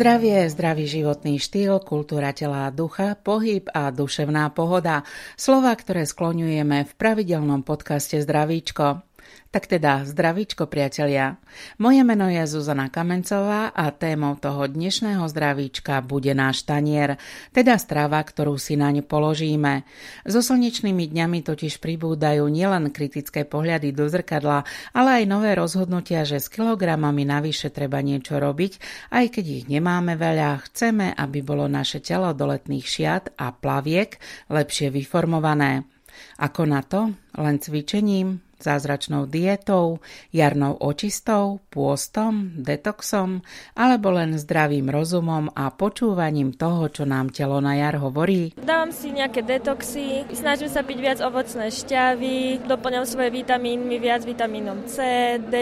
Zdravie, zdravý životný štýl, kultúra tela a ducha, pohyb a duševná pohoda. Slova, ktoré skloňujeme v pravidelnom podcaste Zdravíčko. Tak teda, zdravíčko priatelia. Moje meno je Zuzana Kamencová a témou toho dnešného zdravíčka bude náš tanier, teda strava, ktorú si naň položíme. So slnečnými dňami totiž pribúdajú nielen kritické pohľady do zrkadla, ale aj nové rozhodnutia, že s kilogramami navyše treba niečo robiť, aj keď ich nemáme veľa, chceme, aby bolo naše telo do letných šiat a plaviek lepšie vyformované. Ako na to? Len cvičením? Zázračnou dietou, jarnou očistou, pôstom, detoxom alebo len zdravým rozumom a počúvaním toho, čo nám telo na jar hovorí? Dávam si nejaké detoxy, snažím sa piť viac ovocné šťavy, doplňam svoje vitamínmi viac vitamínom C, D.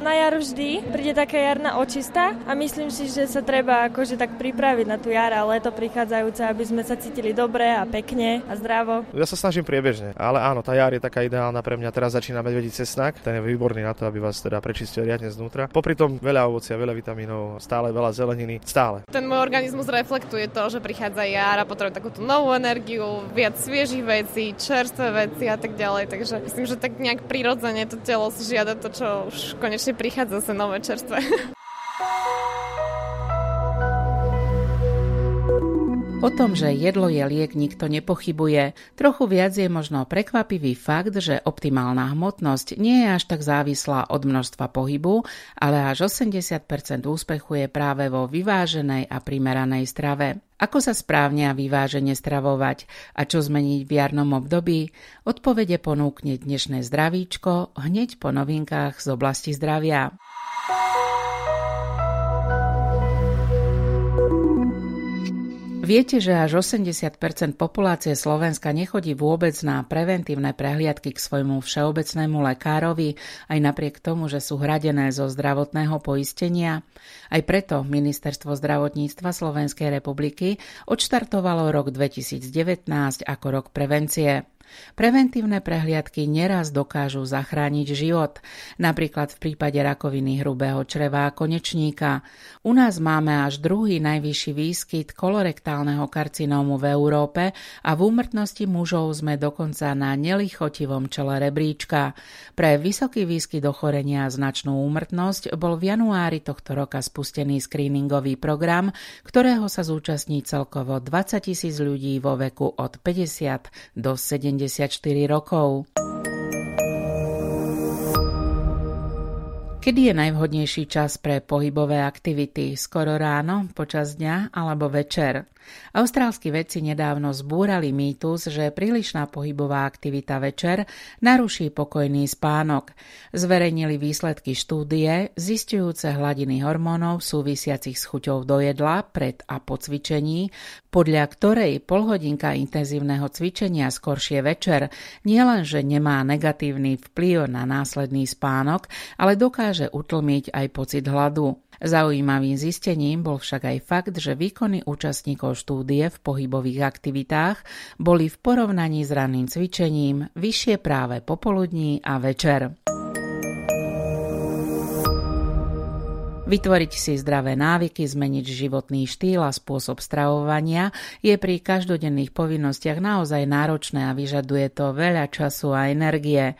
Na jar vždy príde taká jarná očista a myslím si, že sa treba akože tak pripraviť na tú jar a leto prichádzajúce, aby sme sa cítili dobre a pekne a zdravo. Ja sa snažím priebežne, ale áno, tá jar je taká ideálna pre mňa. Teraz začína medvedí cesnak, ten je výborný na to, aby vás teda prečistil riadne znútra. Popri tom veľa ovocia, veľa vitamínov, stále veľa zeleniny, stále. Ten môj organizmus reflektuje to, že prichádza jar a potrebuje takúto novú energiu, viac sviežých vecí, čerstvé veci a tak ďalej. Takže myslím, že tak nejak prirodzene to telo si žiada to, čo už konečne prichádza sa nové čerstvé. O tom, že jedlo je liek, nikto nepochybuje. Trochu viac je možno prekvapivý fakt, že optimálna hmotnosť nie je až tak závislá od množstva pohybu, ale až 80% úspechu je práve vo vyváženej a primeranej strave. Ako sa správne a vyvážene stravovať a čo zmeniť v jarnom období? Odpovede ponúkne dnešné zdravíčko hneď po novinkách z oblasti zdravia. Viete, že až 80% populácie Slovenska nechodí vôbec na preventívne prehliadky k svojmu všeobecnému lekárovi, aj napriek tomu, že sú hradené zo zdravotného poistenia? Aj preto Ministerstvo zdravotníctva Slovenskej republiky odštartovalo rok 2019 ako rok prevencie. Preventívne prehliadky neraz dokážu zachrániť život, napríklad v prípade rakoviny hrubého čreva a konečníka. U nás máme až druhý najvyšší výskyt kolorektálneho karcinómu v Európe a v úmrtnosti mužov sme dokonca na nelichotivom čele rebríčka. Pre vysoký výskyt ochorenia a značnú úmrtnosť bol v januári tohto roka spustený screeningový program, ktorého sa zúčastní celkovo 20 tisíc ľudí vo veku od 50 do 70 74 rokov. Kedy je najvhodnejší čas pre pohybové aktivity? Skoro ráno, počas dňa alebo večer? Austrálski vedci nedávno zbúrali mýtus, že prílišná pohybová aktivita večer naruší pokojný spánok. Zverejnili výsledky štúdie zistujúce hladiny hormónov súvisiacich s chuťou do jedla pred a po cvičení, podľa ktorej polhodinka intenzívneho cvičenia skoršie večer nielenže nemá negatívny vplyv na následný spánok, ale dokáže utlmiť aj pocit hladu. Zaujímavým zistením bol však aj fakt, že výkony účastníkov štúdie v pohybových aktivitách boli v porovnaní s ranným cvičením vyššie práve popoludní a večer. Vytvoriť si zdravé návyky, zmeniť životný štýl a spôsob stravovania je pri každodenných povinnostiach naozaj náročné a vyžaduje to veľa času a energie.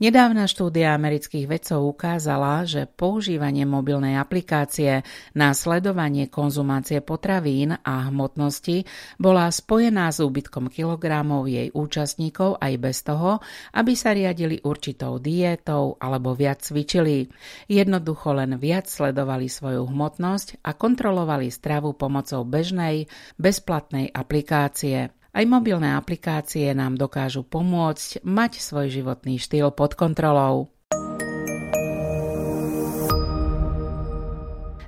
Nedávna štúdia amerických vedcov ukázala, že používanie mobilnej aplikácie na sledovanie konzumácie potravín a hmotnosti bola spojená s úbytkom kilogramov jej účastníkov aj bez toho, aby sa riadili určitou diétou alebo viac cvičili. Jednoducho len viac sledovali svoju hmotnosť a kontrolovali stravu pomocou bežnej, bezplatnej aplikácie. Aj mobilné aplikácie nám dokážu pomôcť mať svoj životný štýl pod kontrolou.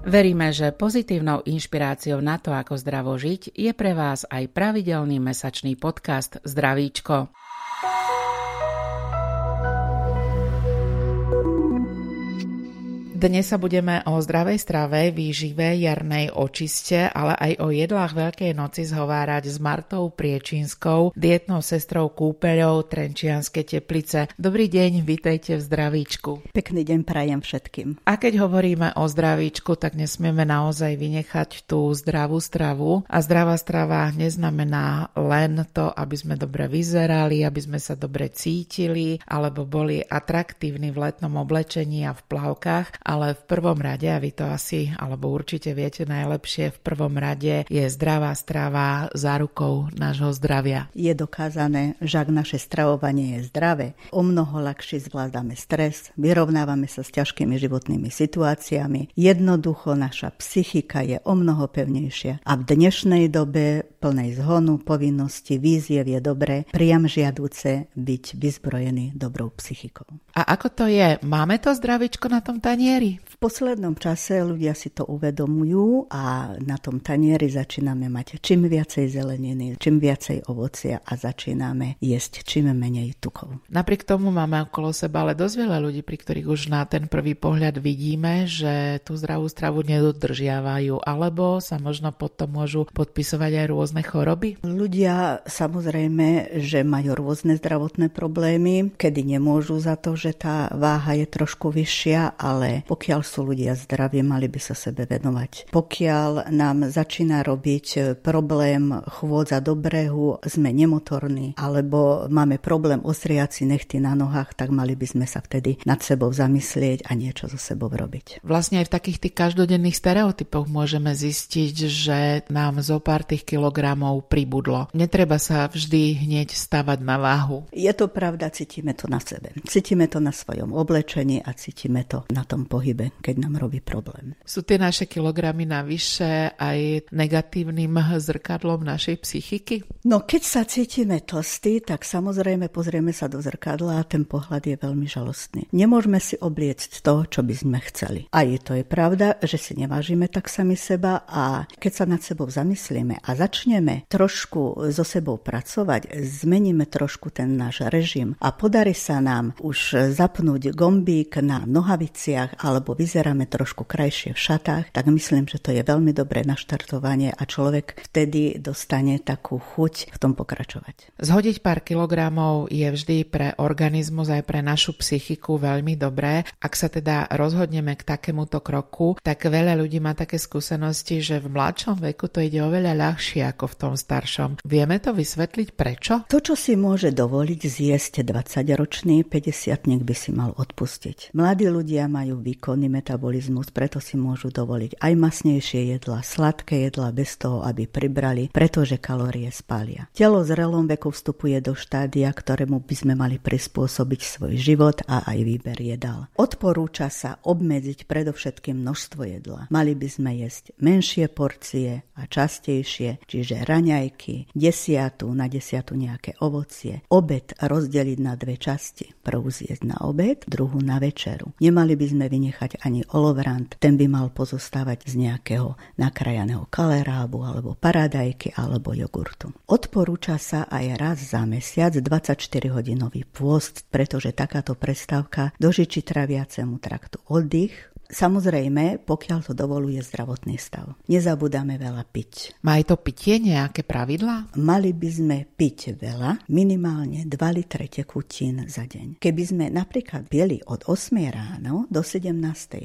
Veríme, že pozitívnou inšpiráciou na to, ako zdravo žiť, je pre vás aj pravidelný mesačný podcast Zdravíčko. Dnes sa budeme o zdravej strave, výžive, jarnej očiste, ale aj o jedlách Veľkej noci zhovárať s Martou Priečínskou, dietnou sestrou kúpeľou Trenčianske teplice. Dobrý deň, vitejte v zdravíčku. Pekný deň prajem všetkým. A keď hovoríme o zdravíčku, tak nesmieme naozaj vynechať tú zdravú stravu. A zdravá strava neznamená len to, aby sme dobre vyzerali, aby sme sa dobre cítili, alebo boli atraktívni v letnom oblečení a v plavkách, ale v prvom rade, a vy to asi alebo určite viete najlepšie, v prvom rade je zdravá strava zárukou nášho zdravia. Je dokázané, že ak naše stravovanie je zdravé, o mnoho ľahšie zvládame stres, vyrovnávame sa s ťažkými životnými situáciami, jednoducho naša psychika je o mnoho pevnejšia a v dnešnej dobe plnej zhonu, povinnosti, víziev je dobré, priam žiaduce byť vyzbrojený dobrou psychikou. A ako to je? Máme to zdravičko na tom tanieri? Tanieri? V poslednom čase ľudia si to uvedomujú a na tom tanieri začíname mať čím viacej zeleniny, čím viacej ovocia a začíname jesť čím menej tukov. Napriek tomu máme okolo seba ale dosť veľa ľudí, pri ktorých už na ten prvý pohľad vidíme, že tú zdravú stravu nedodržiavajú, alebo sa možno pod to môžu podpisovať aj rôzne choroby? Ľudia samozrejme, že majú rôzne zdravotné problémy, kedy nemôžu za to, že tá váha je trošku vyššia, ale pokiaľ sú ľudia zdraví, mali by sa sebe venovať. Pokiaľ nám začína robiť problém chôdza do brehu, sme nemotorní, alebo máme problém ostriaci nechty na nohách, tak mali by sme sa vtedy nad sebou zamyslieť a niečo so sebou robiť. Vlastne aj v takých tých každodenných stereotypoch môžeme zistiť, že nám zo pár tých kilogramov pribudlo. Netreba sa vždy hneď stavať na váhu. Je to pravda, cítime to na sebe. Cítime to na svojom oblečení a cítime to na tom pohybe, keď nám robí problém. Sú tie naše kilogramy navyše aj negatívnym zrkadlom našej psychiky? No keď sa cítime tlstí, tak samozrejme pozrieme sa do zrkadla a ten pohľad je veľmi žalostný. Nemôžeme si obliecť to, čo by sme chceli. A je to je pravda, že si nevážime tak sami seba a keď sa nad sebou zamyslíme a začneme trošku so sebou pracovať, zmeníme trošku ten náš režim a podarí sa nám už zapnúť gombík na nohaviciach alebo vyzeráme trošku krajšie v šatách, tak myslím, že to je veľmi dobré naštartovanie a človek vtedy dostane takú chuť v tom pokračovať. Zhodiť pár kilogramov je vždy pre organizmus aj pre našu psychiku veľmi dobré. Ak sa teda rozhodneme k takémuto kroku, tak veľa ľudí má také skúsenosti, že v mladšom veku to ide oveľa ľahšie ako v tom staršom. Vieme to vysvetliť prečo? To, čo si môže dovoliť zjesť 20-ročný, 50 by si mal odpustiť. Mladí ľudia majú výkonný metabolizmus, preto si môžu dovoliť aj masnejšie jedla, sladké jedla bez toho, aby pribrali, pretože kalórie spália. Telo v zrelom veku vstupuje do štádia, ktorému by sme mali prispôsobiť svoj život a aj výber jedál. Odporúča sa obmedziť predovšetkým množstvo jedla. Mali by sme jesť menšie porcie a častejšie, čiže raňajky, desiatu na desiatu nejaké ovocie. Obed rozdeliť na dve časti. Prvú zjesť na obed, druhú na večeru. Nemali by sme vynechať ani olovrant, ten by mal pozostávať z nejakého nakrajaného kalerábu alebo paradajky alebo jogurtu. Odporúča sa aj raz za mesiac 24-hodinový pôst, pretože takáto prestávka dožičí traviacemu traktu oddych, Samozrejme, pokiaľ to dovoluje zdravotný stav. Nezabudáme veľa piť. Má aj to pitie nejaké pravidlá? Mali by sme piť veľa, minimálne 2 litre tekutín za deň. Keby sme napríklad pili od 8 ráno do 17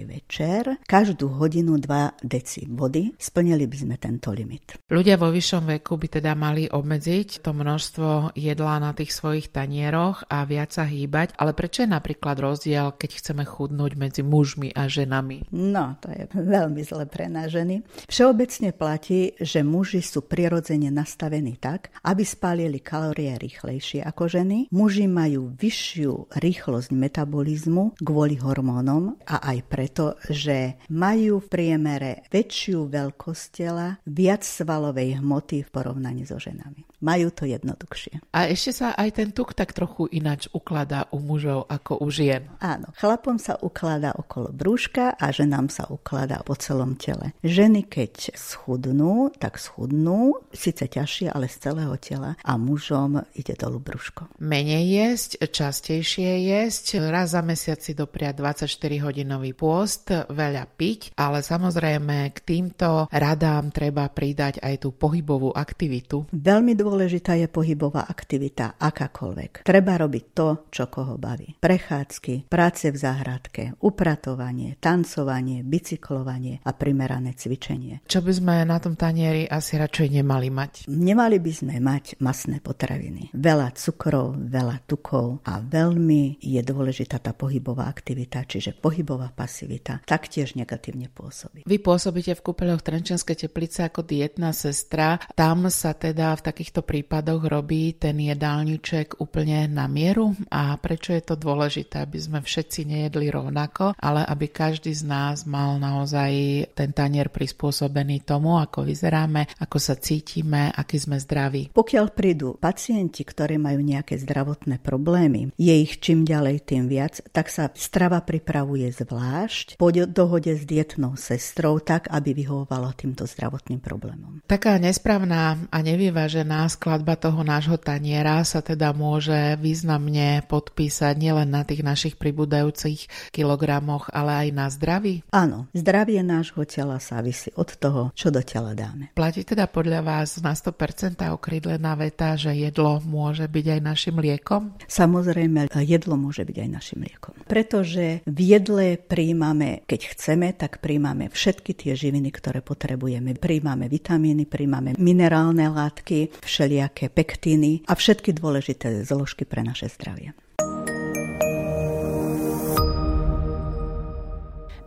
večer, každú hodinu 2 deci vody, splnili by sme tento limit. Ľudia vo vyššom veku by teda mali obmedziť to množstvo jedla na tých svojich tanieroch a viac sa hýbať, ale prečo je napríklad rozdiel, keď chceme chudnúť medzi mužmi a ženami? Ženami? No, to je veľmi zle pre nás ženy. Všeobecne platí, že muži sú prirodzene nastavení tak, aby spálili kalórie rýchlejšie ako ženy. Muži majú vyššiu rýchlosť metabolizmu kvôli hormónom a aj preto, že majú v priemere väčšiu veľkosť tela, viac svalovej hmoty v porovnaní so ženami. Majú to jednoduchšie. A ešte sa aj ten tuk tak trochu ináč ukladá u mužov ako u žien. Áno, chlapom sa ukladá okolo brúška a ženám sa ukladá po celom tele. Ženy, keď schudnú, tak schudnú, síce ťažšie, ale z celého tela a mužom ide dolu brúško. Menej jesť, častejšie jesť, raz za mesiac si dopriať 24-hodinový pôst, veľa piť, ale samozrejme k týmto radám treba pridať aj tú pohybovú aktivitu. Veľmi dôležitá je pohybová aktivita, akákoľvek. Treba robiť to, čo koho baví. Prechádzky, práce v záhradke, upratovanie, tancovanie, bicyklovanie a primerané cvičenie. Čo by sme na tom tanieri asi radšej nemali mať? Nemali by sme mať masné potraviny. Veľa cukrov, veľa tukov a veľmi je dôležitá tá pohybová aktivita, čiže pohybová pasivita taktiež negatívne pôsobí. Vy pôsobíte v kúpeľoch Trenčenskej teplice ako dietná sestra. Tam sa teda v takýchto prípadoch robí ten jedálniček úplne na mieru a prečo je to dôležité, aby sme všetci nejedli rovnako, ale aby každý z nás mal naozaj ten tanier prispôsobený tomu, ako vyzeráme, ako sa cítime, aký sme zdraví. Pokiaľ prídu pacienti, ktorí majú nejaké zdravotné problémy, je ich čím ďalej tým viac, tak sa strava pripravuje zvlášť po dohode s dietnou sestrou, tak aby vyhovovala týmto zdravotným problémom. Taká nesprávna a nevyvážená skladba toho nášho taniera sa teda môže významne podpísať nielen na tých našich pribúdajúcich kilogramoch, ale aj na zdraví? Áno, zdravie nášho tela závisí od toho, čo do tela dáme. Platí teda podľa vás na 100% okrydlená veta, že jedlo môže byť aj našim liekom? Samozrejme, jedlo môže byť aj našim liekom. Pretože v jedle príjmame, keď chceme, tak príjmame všetky tie živiny, ktoré potrebujeme. Príjmame vitamíny, príjmame minerálne látky, všelijaké pektíny a všetky dôležité zložky pre naše zdravie.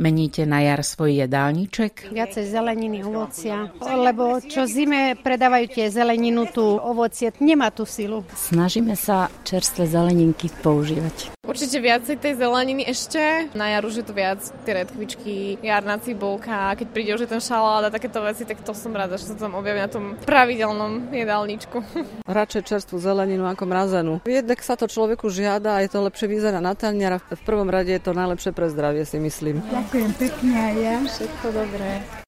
Meníte na jar svoj jedálniček? Viacej zeleniny, ovocia, lebo čo zime predávajú tie zeleninu, tu ovocie, nemá tú silu. Snažíme sa čerstvé zeleninky používať. Určite viacej tej zeleniny ešte. Na jar už je to viac tie redkvičky, jarná cibulka. Keď príde už ten šalát a takéto veci, tak to som rada, že sa tam objaví na tom pravidelnom jedálničku. Radšej čerstvú zeleninu ako mrazenú. Jednak sa to človeku žiada a je to lepšie vyzerá na tanier a v prvom rade je to najlepšie pre zdravie, si myslím. Ďakujem pekne a ja. Všetko dobré.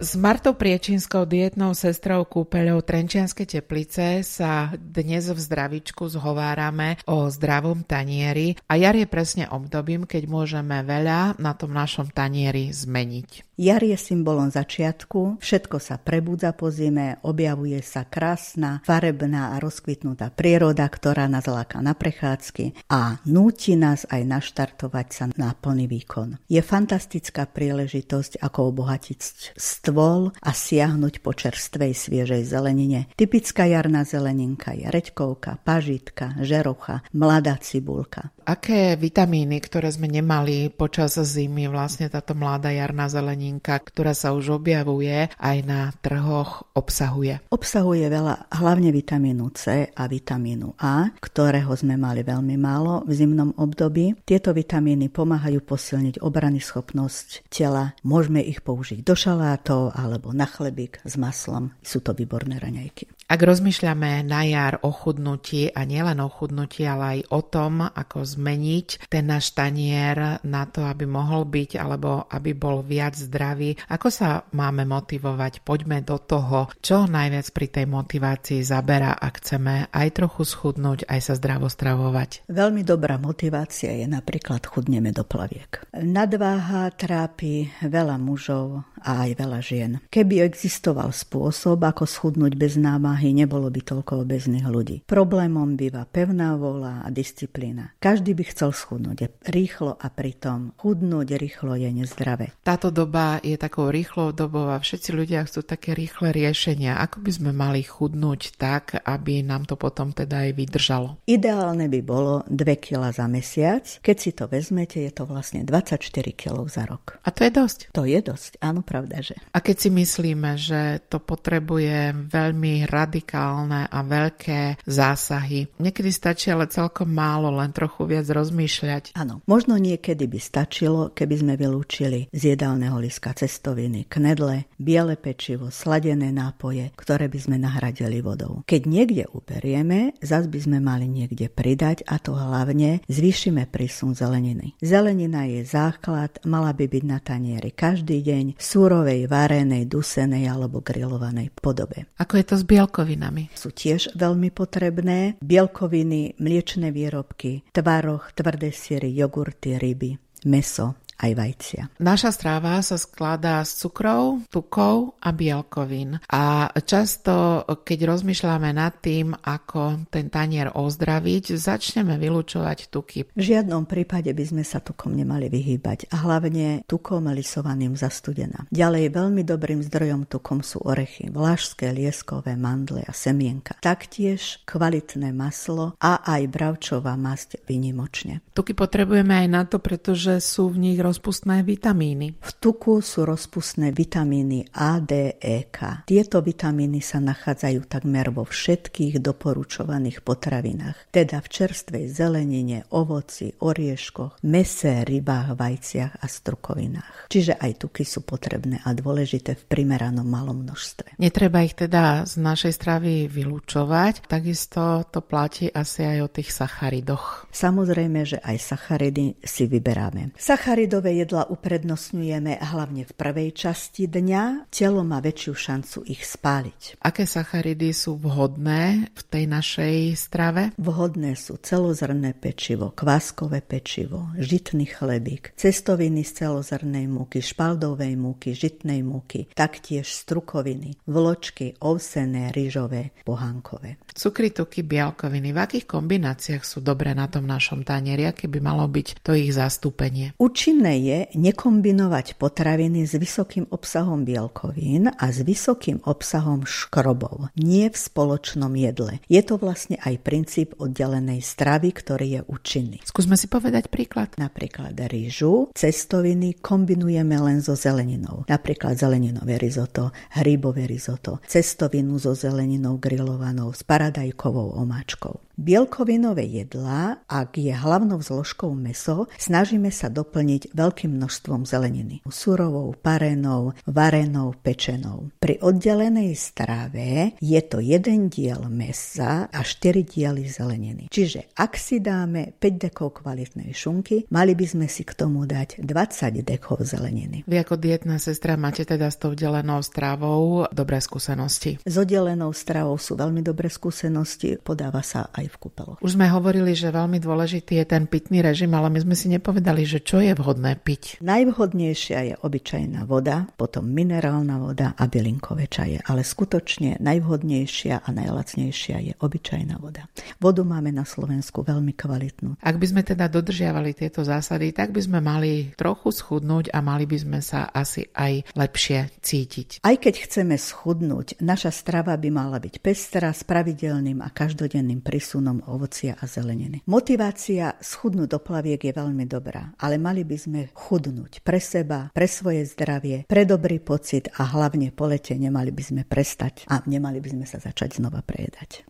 S Martou Priečinskou dietnou sestrou kúpeľou Trenčianskej teplice sa dnes v zdravičku zhovárame o zdravom tanieri a jar je presne obdobím, keď môžeme veľa na tom našom tanieri zmeniť. Jar je symbolom začiatku, všetko sa prebudza po zime, objavuje sa krásna, farebná a rozkvitnutá príroda, ktorá nás láka na prechádzky a núti nás aj naštartovať sa na plný výkon. Je fantastická príležitosť, ako obohatiť stôl a siahnuť po čerstvej sviežej zelenine. Typická jarná zeleninka je reďkovka, pažitka, žerocha, mladá cibulka. Aké vitamíny, ktoré sme nemali počas zimy, vlastne táto mladá jarná zeleninka, ktorá sa už objavuje aj na trhoch, obsahuje? Obsahuje veľa, hlavne vitamínu C a vitamínu A, ktorého sme mali veľmi málo v zimnom období. Tieto vitamíny pomáhajú posilniť obrany schopnosť tela. Môžeme ich použiť do šalátov alebo na chlebík s maslom. Sú to výborné raňajky. Ak rozmýšľame na jar o chudnutí a nielen o chudnutí, ale aj o tom, ako zmeniť ten náš tanier na to, aby mohol byť alebo aby bol viac zdravý, ako sa máme motivovať? Poďme do toho, čo najviac pri tej motivácii zabera, ak chceme aj trochu schudnúť, aj sa zdravo stravovať. Veľmi dobrá motivácia je napríklad chudneme do plaviek. Nadváha trápi veľa mužov a aj veľa žien. Keby existoval spôsob, ako schudnúť bez námahy, nebolo by toľko obezných ľudí. Problémom býva pevná vola a disciplína. Každý by chcel schudnúť rýchlo a pritom chudnúť rýchlo je nezdravé. Táto doba je takou rýchlou dobou a všetci ľudia chcú také rýchle riešenia. Ako by sme mali chudnúť tak, aby nám to potom teda aj vydržalo? Ideálne by bolo 2 kg za mesiac. Keď si to vezmete, je to vlastne 24 kg za rok. A to je dosť? To je dosť, áno, pravda, že. A A keď si myslíme, že to potrebuje veľmi radikálne a veľké zásahy, niekedy stačí ale celkom málo, len trochu viac rozmýšľať. Áno, možno niekedy by stačilo, keby sme vylúčili z jedálneho liska cestoviny, knedle, biele pečivo, sladené nápoje, ktoré by sme nahradili vodou. Keď niekde uberieme, zas by sme mali niekde pridať a to hlavne zvýšime prísun zeleniny. Zelenina je základ, mala by byť na tanieri každý deň súrovej, varenej, dusenej alebo grillovanej podobe. Ako je to s bielkovinami? Sú tiež veľmi potrebné. Bielkoviny, mliečne výrobky, tvaroch, tvrdé síry, jogurty, ryby, meso, aj vajcia. Naša stráva sa skladá z cukrov, tukov a bielkovín. A často, keď rozmýšľame nad tým, ako ten tanier ozdraviť, začneme vylúčovať tuky. V žiadnom prípade by sme sa tukom nemali vyhýbať a hlavne tukom lisovaným za studena. Ďalej veľmi dobrým zdrojom tukom sú orechy, vlašské, lieskové, mandle a semienka. Taktiež kvalitné maslo a aj bravčová masť vynimočne. Tuky potrebujeme aj na to, pretože sú v nich rozpustné vitamíny? V tuku sú rozpustné vitamíny A, D, E, K. Tieto vitamíny sa nachádzajú takmer vo všetkých doporučovaných potravinách, teda v čerstvej zelenine, ovoci, orieškoch, mese, rybách, vajciach a strukovinách. Čiže aj tuky sú potrebné a dôležité v primeranom malom množstve. Netreba ich teda z našej stravy vylúčovať, takisto to platí asi aj o tých sacharidoch. Samozrejme, že aj sacharidy si vyberáme. Sacharidov Ľudové jedla uprednostňujeme hlavne v prvej časti dňa. Telo má väčšiu šancu ich spáliť. Aké sacharidy sú vhodné v tej našej strave? Vhodné sú celozrné pečivo, kváskové pečivo, žitný chlebík, cestoviny z celozrnej múky, špaldovej múky, žitnej múky, taktiež strukoviny, vločky, ovsené, ryžové, pohánkové. Cukry, tuky, bielkoviny. V akých kombináciách sú dobré na tom našom tanieri? Aké by malo byť to ich zastúpenie? Účinné Rozumné je nekombinovať potraviny s vysokým obsahom bielkovín a s vysokým obsahom škrobov. Nie v spoločnom jedle. Je to vlastne aj princíp oddelenej stravy, ktorý je účinný. Skúsme si povedať príklad. Napríklad rýžu, cestoviny kombinujeme len so zeleninou. Napríklad zeleninové risotto, hrybové risotto, cestovinu so zeleninou grillovanou s paradajkovou omáčkou. Bielkovinové jedlá, ak je hlavnou zložkou meso, snažíme sa doplniť veľkým množstvom zeleniny. Surovou, parenou, varenou, pečenou. Pri oddelenej strave je to jeden diel mesa a 4 diely zeleniny. Čiže ak si dáme 5 dekov kvalitnej šunky, mali by sme si k tomu dať 20 dekov zeleniny. Vy ako dietná sestra máte teda s tou delenou stravou dobré skúsenosti? S oddelenou stravou sú veľmi dobré skúsenosti, podáva sa aj v kúpeloch. Už sme hovorili, že veľmi dôležitý je ten pitný režim, ale my sme si nepovedali, že čo je vhodné piť. Najvhodnejšia je obyčajná voda, potom minerálna voda a bylinkové čaje, ale skutočne najvhodnejšia a najlacnejšia je obyčajná voda. Vodu máme na Slovensku veľmi kvalitnú. Ak by sme teda dodržiavali tieto zásady, tak by sme mali trochu schudnúť a mali by sme sa asi aj lepšie cítiť. Aj keď chceme schudnúť, naša strava by mala byť pestrá s pravidelným a každodenným prísudom prísunom ovocia a zeleniny. Motivácia schudnúť do plaviek je veľmi dobrá, ale mali by sme chudnúť pre seba, pre svoje zdravie, pre dobrý pocit a hlavne po lete nemali by sme prestať a nemali by sme sa začať znova prejedať.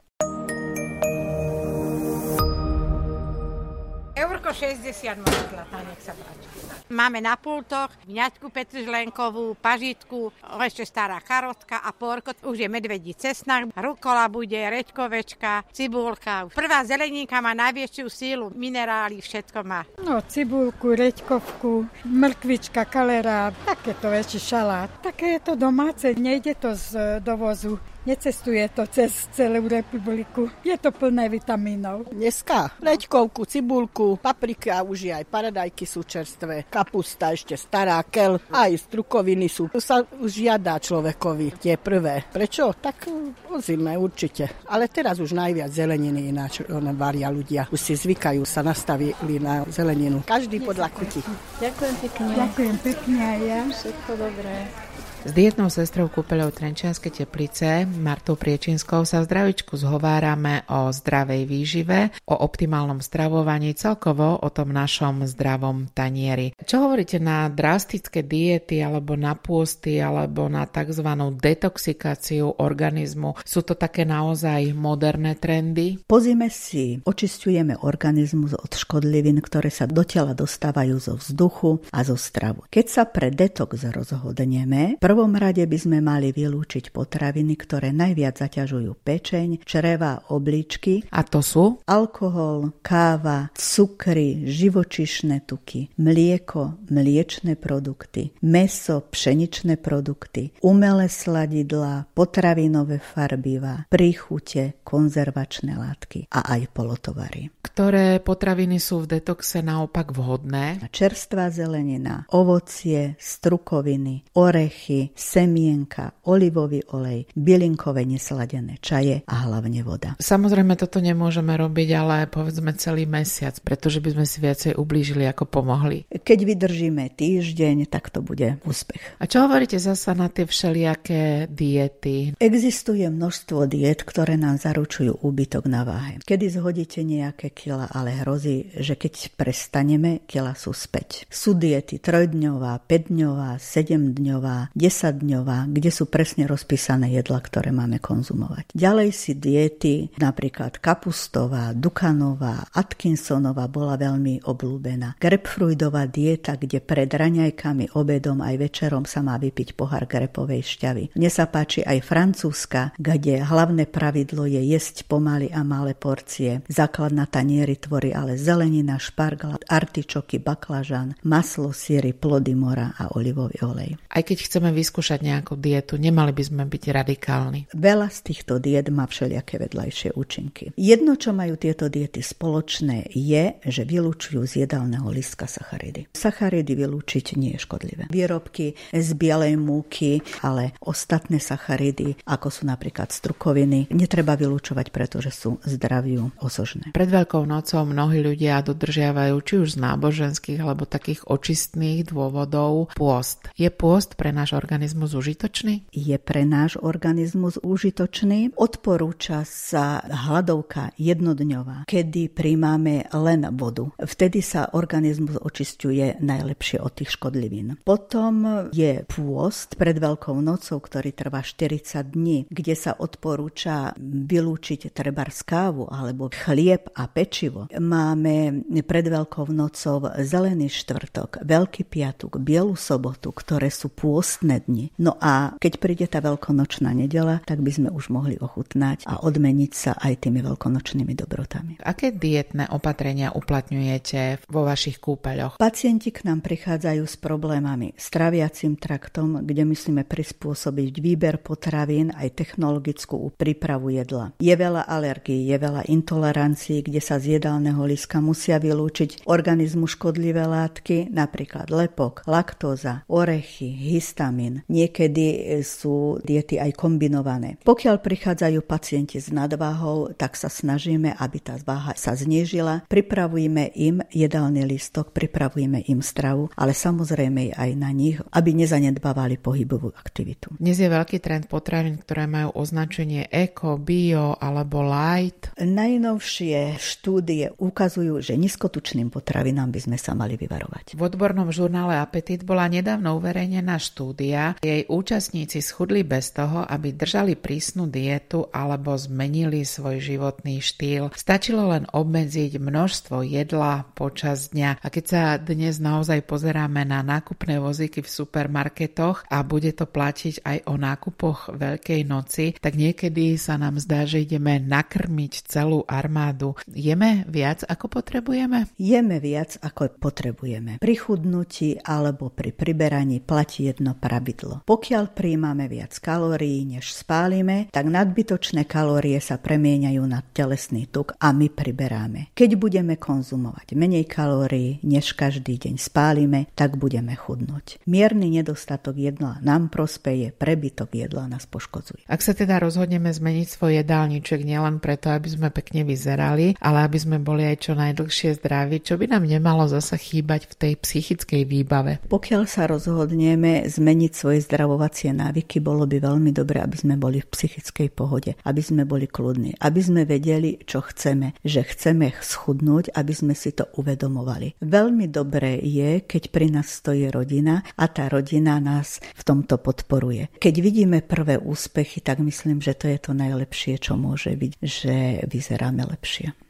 Eurko 60 moja zlatá, nech sa páči. Máme na pultoch vňaťku petržlenkovú, pažitku, ešte stará karotka a porko. Už je medvedí cesnak, rukola bude, reďkovečka, cibulka. Prvá zeleninka má najväčšiu sílu, minerály, všetko má. No, cibulku, reďkovku, mrkvička, kalera, takéto väčší šalát. Také je to domáce, nejde to z dovozu. Necestuje to cez celú republiku. Je to plné vitamínov. Dneska leďkovku, cibulku, paprika, už aj paradajky sú čerstvé, kapusta ešte stará, kel, aj strukoviny sú. To sa už žiada človekovi, tie prvé. Prečo? Tak po zime určite. Ale teraz už najviac zeleniny ináč varia ľudia. Už si zvykajú, sa nastavili na zeleninu. Každý podľa chuti. Ďakujem pekne. Ďakujem pekne aj ja. Všetko dobré. S dietnou sestrou kúpeľou Trenčianskej teplice Martou Priečinskou sa v zdravičku zhovárame o zdravej výžive, o optimálnom stravovaní, celkovo o tom našom zdravom tanieri. Čo hovoríte na drastické diety alebo na pôsty alebo na tzv. detoxikáciu organizmu? Sú to také naozaj moderné trendy? Po zime si očistujeme organizmus od škodlivín, ktoré sa do tela dostávajú zo vzduchu a zo stravu. Keď sa pre detox rozhodneme, prvom rade by sme mali vylúčiť potraviny, ktoré najviac zaťažujú pečeň, čreva, obličky. A to sú? Alkohol, káva, cukry, živočišné tuky, mlieko, mliečne produkty, meso, pšeničné produkty, umelé sladidlá, potravinové farbivá, príchute, konzervačné látky a aj polotovary. Ktoré potraviny sú v detoxe naopak vhodné? Čerstvá zelenina, ovocie, strukoviny, orechy, semienka, olivový olej, bylinkové nesladené čaje a hlavne voda. Samozrejme toto nemôžeme robiť, ale povedzme celý mesiac, pretože by sme si viacej ublížili ako pomohli. Keď vydržíme týždeň, tak to bude úspech. A čo hovoríte zasa na tie všelijaké diety? Existuje množstvo diet, ktoré nám zaručujú úbytok na váhe. Kedy zhodíte nejaké kila, ale hrozí, že keď prestaneme, kila sú späť. Sú diety trojdňová, 5-dňová, 7-dňová, 10-dňová, kde sú presne rozpísané jedla, ktoré máme konzumovať. Ďalej si diety, napríklad kapustová, dukanová, Atkinsonová bola veľmi obľúbená. Grapefruitová dieta, kde pred raňajkami, obedom aj večerom sa má vypiť pohár grepovej šťavy. Mne sa páči aj francúzska, kde hlavné pravidlo je jesť pomaly a malé porcie. Základ na tanieri tvorí ale zelenina, špargla, artičoky, baklažan, maslo, síry, plody mora a olivový olej. Aj keď chceme vyskúšať nejakú dietu, nemali by sme byť radikálni. Veľa z týchto diet má všelijaké vedľajšie účinky. Jedno, čo majú tieto diety spoločné, je, že vylúčujú z jedálneho listka sacharidy. Sacharidy vylúčiť nie je škodlivé. Výrobky z bielej múky, ale ostatné sacharidy, ako sú napríklad strukoviny, netreba vylúčovať, pretože sú zdraviu osožné. Pred Veľkou nocou mnohí ľudia dodržiavajú či už z náboženských alebo takých očistných dôvodov pôst. Je pôst pre náš organizmus užitočný? Je pre náš organizmus užitočný. Odporúča sa hladovka jednodňová, kedy príjmame len vodu. Vtedy sa organizmus očistuje najlepšie od tých škodlivín. Potom je pôst pred Veľkou nocou, ktorý trvá 40 dní, kde sa odporúča vylúčiť treba kávu alebo chlieb a pečivo. Máme pred Veľkou nocou zelený štvrtok, Veľký piatok, Bielu sobotu, ktoré sú pôst pôstne dni. No a keď príde tá veľkonočná nedela, tak by sme už mohli ochutnať a odmeniť sa aj tými veľkonočnými dobrotami. Aké dietné opatrenia uplatňujete vo vašich kúpeľoch? Pacienti k nám prichádzajú s problémami s traviacím traktom, kde musíme prispôsobiť výber potravín aj technologickú prípravu jedla. Je veľa alergií, je veľa intolerancií, kde sa z jedálneho liska musia vylúčiť organizmu škodlivé látky, napríklad lepok, laktóza, orechy, histamín. Niekedy sú diety aj kombinované. Pokiaľ prichádzajú pacienti s nadváhou, tak sa snažíme, aby tá váha sa znížila. Pripravujeme im jedálny listok, pripravujeme im stravu, ale samozrejme aj na nich, aby nezanedbávali pohybovú aktivitu. Dnes je veľký trend potravín, ktoré majú označenie eko, bio alebo light. Najnovšie štúdie ukazujú, že nízkotučným potravinám by sme sa mali vyvarovať. V odbornom žurnále Apetit bola nedávno uverejnená štúdia, jej účastníci schudli bez toho, aby držali prísnu dietu alebo zmenili svoj životný štýl. Stačilo len obmedziť množstvo jedla počas dňa. A keď sa dnes naozaj pozeráme na nákupné vozíky v supermarketoch a bude to platiť aj o nákupoch Veľkej noci, tak niekedy sa nám zdá, že ideme nakrmiť celú armádu. Jeme viac, ako potrebujeme? Jeme viac, ako potrebujeme. Pri chudnutí alebo pri priberaní platí jedno pravidlo. Pokiaľ príjmame viac kalórií, než spálime, tak nadbytočné kalórie sa premieňajú na telesný tuk a my priberáme. Keď budeme konzumovať menej kalórií, než každý deň spálime, tak budeme chudnúť. Mierny nedostatok jedla nám prospeje, prebytok jedla nás poškodzuje. Ak sa teda rozhodneme zmeniť svoj jedálniček nielen preto, aby sme pekne vyzerali, ale aby sme boli aj čo najdlhšie zdraví, čo by nám nemalo zasa chýbať v tej psychickej výbave. Pokiaľ sa rozhodneme zmeniť zmeniť svoje zdravovacie návyky, bolo by veľmi dobré, aby sme boli v psychickej pohode, aby sme boli kľudní, aby sme vedeli, čo chceme, že chceme schudnúť, aby sme si to uvedomovali. Veľmi dobré je, keď pri nás stojí rodina a tá rodina nás v tomto podporuje. Keď vidíme prvé úspechy, tak myslím, že to je to najlepšie, čo môže byť, že vyzeráme lepšie.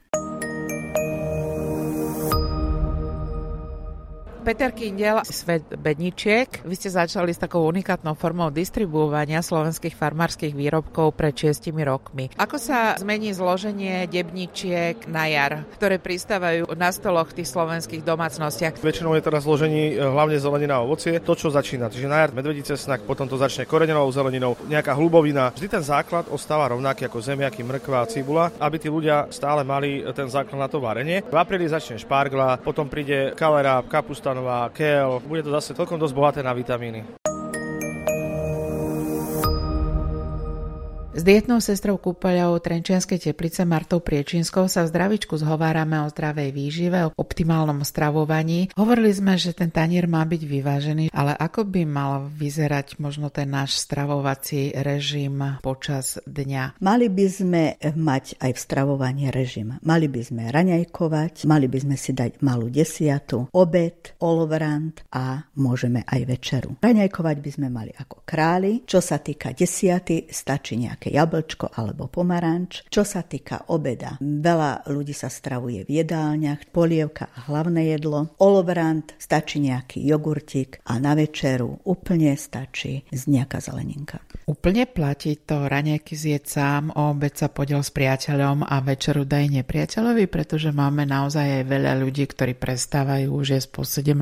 Peter Kindel, svet bedničiek. Vy ste začali s takou unikátnou formou distribuovania slovenských farmárskych výrobkov pred 6 rokmi. Ako sa zmení zloženie debničiek na jar, ktoré pristávajú na stoloch v tých slovenských domácnostiach? Väčšinou je teraz zložení e, hlavne zelenina a ovocie. To, čo začína, čiže na jar medvedí cesnak, potom to začne koreňovou zeleninou, nejaká hlubovina. Vždy ten základ ostáva rovnaký ako zemiaky, mrkva a cibula, aby tí ľudia stále mali ten základ na to varenie. V apríli začne špargla, potom príde kalera, kapusta, Botanová, kel. Bude to zase celkom dosť bohaté na vitamíny. S dietnou sestrou kúpeľou Trenčianskej teplice Martou Priečinskou sa v zdravičku zhovárame o zdravej výžive, o optimálnom stravovaní. Hovorili sme, že ten tanier má byť vyvážený, ale ako by mal vyzerať možno ten náš stravovací režim počas dňa? Mali by sme mať aj v stravovaní režim. Mali by sme raňajkovať, mali by sme si dať malú desiatu, obed, olovrant a môžeme aj večeru. Raňajkovať by sme mali ako králi. Čo sa týka desiaty, stačí nejak nejaké jablčko alebo pomaranč. Čo sa týka obeda, veľa ľudí sa stravuje v jedálniach, polievka a hlavné jedlo. Olovrant, stačí nejaký jogurtík a na večeru úplne stačí z nejaká zeleninka. Úplne platí to raňajky zjeť sám, o obed sa podiel s priateľom a večeru daj nepriateľovi, pretože máme naozaj aj veľa ľudí, ktorí prestávajú už je po 17.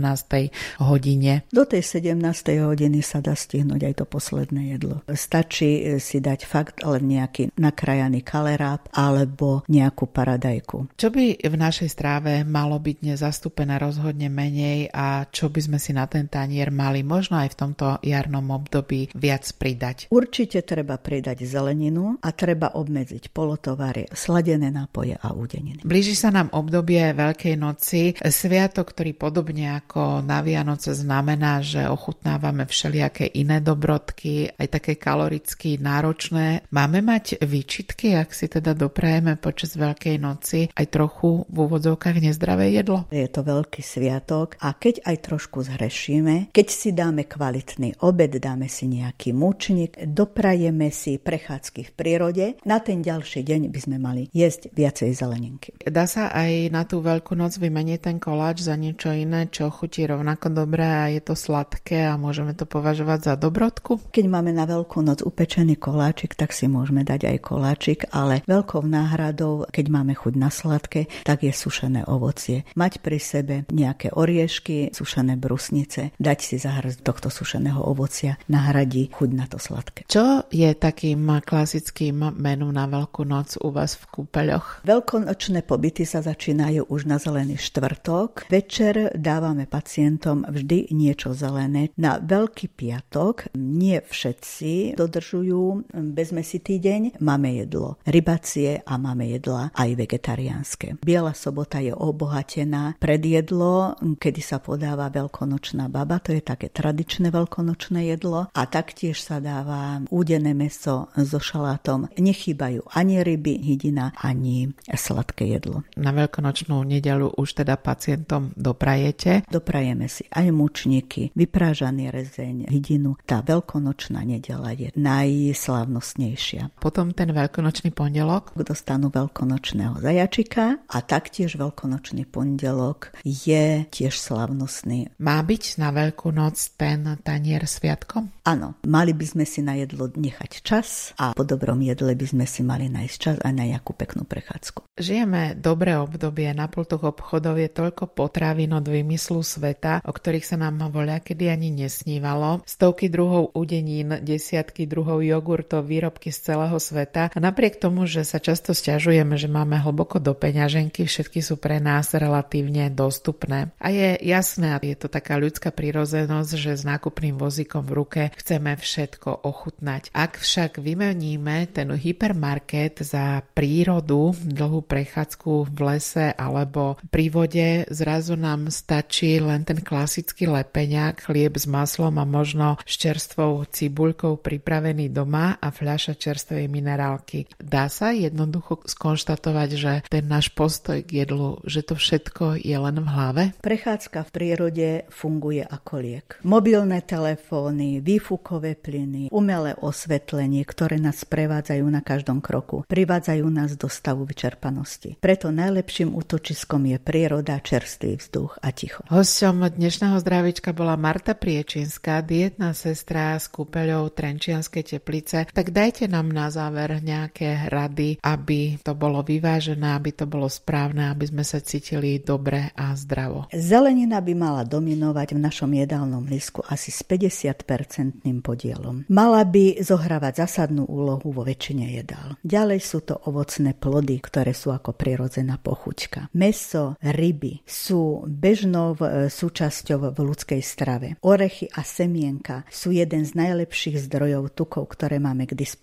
hodine. Do tej 17. hodiny sa dá stihnúť aj to posledné jedlo. Stačí si dať fakt fakt len nejaký nakrajaný kaleráb alebo nejakú paradajku. Čo by v našej stráve malo byť dnes zastúpené rozhodne menej a čo by sme si na ten tanier mali možno aj v tomto jarnom období viac pridať? Určite treba pridať zeleninu a treba obmedziť polotovary, sladené nápoje a údeniny. Blíži sa nám obdobie Veľkej noci, sviatok, ktorý podobne ako na Vianoce znamená, že ochutnávame všelijaké iné dobrodky, aj také kaloricky náročné Máme mať výčitky, ak si teda doprajeme počas Veľkej noci aj trochu v úvodzovkách nezdravé jedlo? Je to veľký sviatok a keď aj trošku zhrešíme, keď si dáme kvalitný obed, dáme si nejaký mučník, doprajeme si prechádzky v prírode, na ten ďalší deň by sme mali jesť viacej zeleninky. Dá sa aj na tú Veľkú noc vymeniť ten koláč za niečo iné, čo chutí rovnako dobre a je to sladké a môžeme to považovať za dobrodku? Keď máme na Veľkú noc upečený koláčik, tak tak si môžeme dať aj koláčik, ale veľkou náhradou, keď máme chuť na sladké, tak je sušené ovocie. Mať pri sebe nejaké oriešky, sušené brusnice, dať si zahrať tohto sušeného ovocia, nahradí chuť na to sladké. Čo je takým klasickým menu na Veľkú noc u vás v kúpeľoch? Veľkonočné pobyty sa začínajú už na zelený štvrtok. Večer dávame pacientom vždy niečo zelené. Na Veľký piatok nie všetci dodržujú bez si týdeň, máme jedlo rybacie a máme jedla aj vegetariánske. Biela sobota je obohatená pred jedlo, kedy sa podáva veľkonočná baba, to je také tradičné veľkonočné jedlo a taktiež sa dáva údené meso so šalátom. Nechýbajú ani ryby, hydina, ani sladké jedlo. Na veľkonočnú nedelu už teda pacientom doprajete? Doprajeme si aj mučníky, vyprážaný rezeň, hydinu. Tá veľkonočná nedela je najslávnostnejšia najvhodnejšia. Potom ten veľkonočný pondelok? Dostanú veľkonočného zajačika a taktiež veľkonočný pondelok je tiež slavnostný. Má byť na veľkú noc ten tanier sviatkom? Áno, mali by sme si na jedlo nechať čas a po dobrom jedle by sme si mali nájsť čas aj na nejakú peknú prechádzku. Žijeme dobré obdobie, na pultoch obchodov je toľko potravín od vymyslu sveta, o ktorých sa nám voľa kedy ani nesnívalo. Stovky druhov udenín, desiatky druhov jogurtov, výrob výrobky z celého sveta. A napriek tomu, že sa často stiažujeme, že máme hlboko do peňaženky, všetky sú pre nás relatívne dostupné. A je jasné, je to taká ľudská prírozenosť, že s nákupným vozíkom v ruke chceme všetko ochutnať. Ak však vymeníme ten hypermarket za prírodu, dlhú prechádzku v lese alebo pri vode, zrazu nám stačí len ten klasický lepeňák, chlieb s maslom a možno s čerstvou cibuľkou pripravený doma a fľaša čerstvej minerálky. Dá sa jednoducho skonštatovať, že ten náš postoj k jedlu, že to všetko je len v hlave? Prechádzka v prírode funguje ako liek. Mobilné telefóny, výfukové plyny, umelé osvetlenie, ktoré nás prevádzajú na každom kroku, privádzajú nás do stavu vyčerpanosti. Preto najlepším útočiskom je príroda, čerstvý vzduch a ticho. Hosťom dnešného zdravička bola Marta Priečinská, dietná sestra s kúpeľou Trenčianskej teplice. Tak dajte nám na záver nejaké rady, aby to bolo vyvážené, aby to bolo správne, aby sme sa cítili dobre a zdravo. Zelenina by mala dominovať v našom jedálnom lísku asi s 50-percentným podielom. Mala by zohrávať zásadnú úlohu vo väčšine jedál. Ďalej sú to ovocné plody, ktoré sú ako prirodzená pochuťka. Meso, ryby sú bežnou e, súčasťou v ľudskej strave. Orechy a semienka sú jeden z najlepších zdrojov tukov, ktoré máme k dispozícii.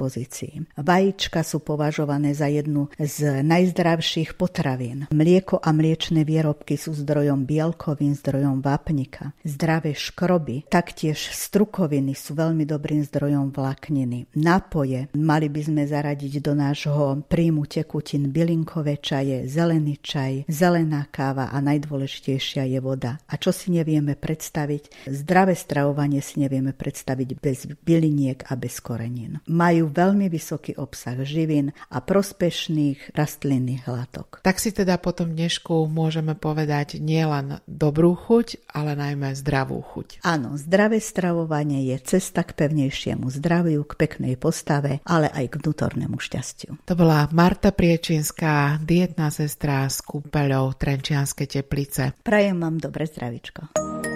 Vajíčka sú považované za jednu z najzdravších potravín. Mlieko a mliečne výrobky sú zdrojom bielkovín, zdrojom vápnika. Zdravé škroby, taktiež strukoviny sú veľmi dobrým zdrojom vlákniny. Nápoje mali by sme zaradiť do nášho príjmu tekutín bylinkové čaje, zelený čaj, zelená káva a najdôležitejšia je voda. A čo si nevieme predstaviť? Zdravé stravovanie si nevieme predstaviť bez byliniek a bez korenín. Majú veľmi vysoký obsah živín a prospešných rastlinných látok. Tak si teda potom dnešku môžeme povedať nielen dobrú chuť, ale najmä zdravú chuť. Áno, zdravé stravovanie je cesta k pevnejšiemu zdraviu, k peknej postave, ale aj k vnútornému šťastiu. To bola Marta Priečinská, dietná sestra s kúpeľou Trenčianske teplice. Prajem vám dobre zdravičko.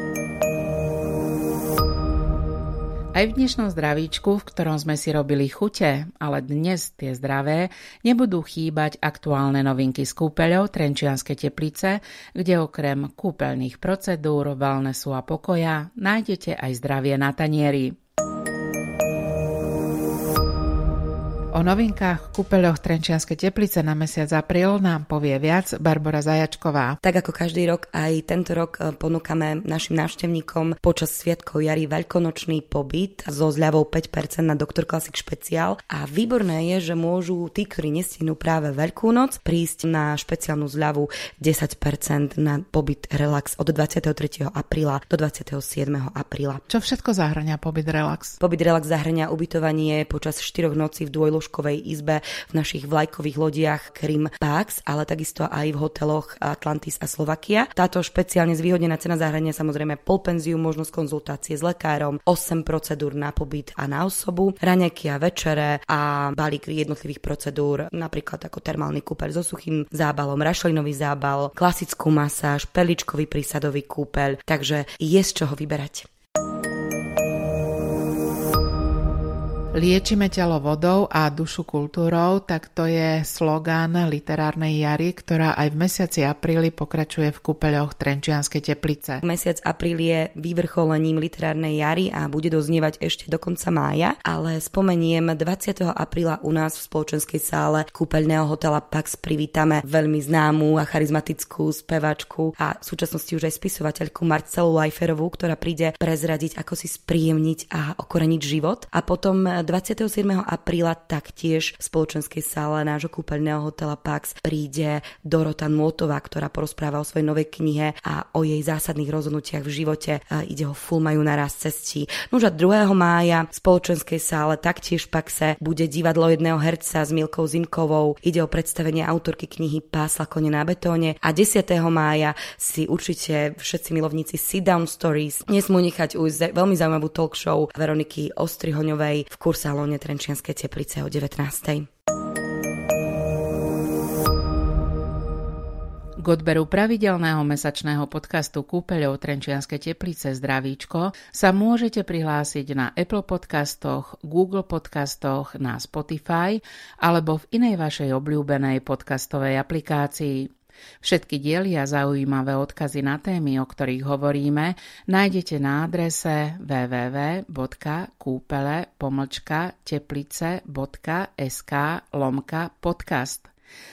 Aj v dnešnom zdravíčku, v ktorom sme si robili chute, ale dnes tie zdravé, nebudú chýbať aktuálne novinky z kúpeľov Trenčianskej teplice, kde okrem kúpeľných procedúr, wellnessu a pokoja nájdete aj zdravie na tanieri. O novinkách v kúpeľoch Trenčianskej teplice na mesiac apríl nám povie viac Barbara Zajačková. Tak ako každý rok, aj tento rok e, ponúkame našim návštevníkom počas Sviatkov jary veľkonočný pobyt so zľavou 5% na Dr. Classic špeciál a výborné je, že môžu tí, ktorí nestihnú práve Veľkú noc, prísť na špeciálnu zľavu 10% na pobyt Relax od 23. apríla do 27. apríla. Čo všetko zahrania pobyt Relax? Pobyt Relax zahrania ubytovanie počas 4 nocí v dvojlo lôžkovej izbe v našich vlajkových lodiach Krim Pax, ale takisto aj v hoteloch Atlantis a Slovakia. Táto špeciálne zvýhodnená cena zahrania samozrejme polpenziu, možnosť konzultácie s lekárom, 8 procedúr na pobyt a na osobu, raňajky a večere a balík jednotlivých procedúr, napríklad ako termálny kúpeľ so suchým zábalom, rašelinový zábal, klasickú masáž, perličkový prísadový kúpeľ, takže je z čoho vyberať. Liečime telo vodou a dušu kultúrou, tak to je slogán literárnej jary, ktorá aj v mesiaci apríli pokračuje v kúpeľoch Trenčianskej teplice. Mesiac apríl je vyvrcholením literárnej jary a bude doznievať ešte do konca mája, ale spomeniem 20. apríla u nás v spoločenskej sále kúpeľného hotela Pax privítame veľmi známu a charizmatickú spevačku a v súčasnosti už aj spisovateľku Marcelu Lajferovú, ktorá príde prezradiť, ako si spríjemniť a okoreniť život. A potom 27. apríla taktiež v spoločenskej sále nášho kúpeľného hotela Pax príde Dorota Nôtová, ktorá porozpráva o svojej novej knihe a o jej zásadných rozhodnutiach v živote. Ide o Full majú naraz cestí. Nož a 2. mája v spoločenskej sále taktiež Paxe bude divadlo jedného herca s Milkou Zimkovou. Ide o predstavenie autorky knihy Pásla kone na betóne a 10. mája si určite všetci milovníci Sit Down Stories nesmú nechať ujsť veľmi zaujímavú talk show Veroniky Ostrihoňovej v kursalóne Trenčianskej teplice o 19. K odberu pravidelného mesačného podcastu Kúpeľov Trenčianskej teplice Zdravíčko sa môžete prihlásiť na Apple podcastoch, Google podcastoch, na Spotify alebo v inej vašej obľúbenej podcastovej aplikácii. Všetky diely a zaujímavé odkazy na témy, o ktorých hovoríme, nájdete na adrese www.kúpele-teplice.sk lomka podcast.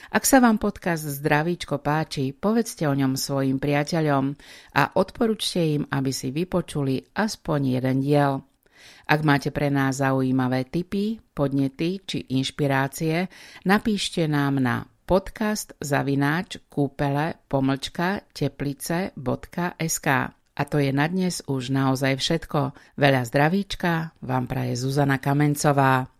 Ak sa vám podcast Zdravíčko páči, povedzte o ňom svojim priateľom a odporúčte im, aby si vypočuli aspoň jeden diel. Ak máte pre nás zaujímavé tipy, podnety či inšpirácie, napíšte nám na podcast zavináč kúpele pomlčka teplice.sk. A to je na dnes už naozaj všetko. Veľa zdravíčka vám praje Zuzana Kamencová.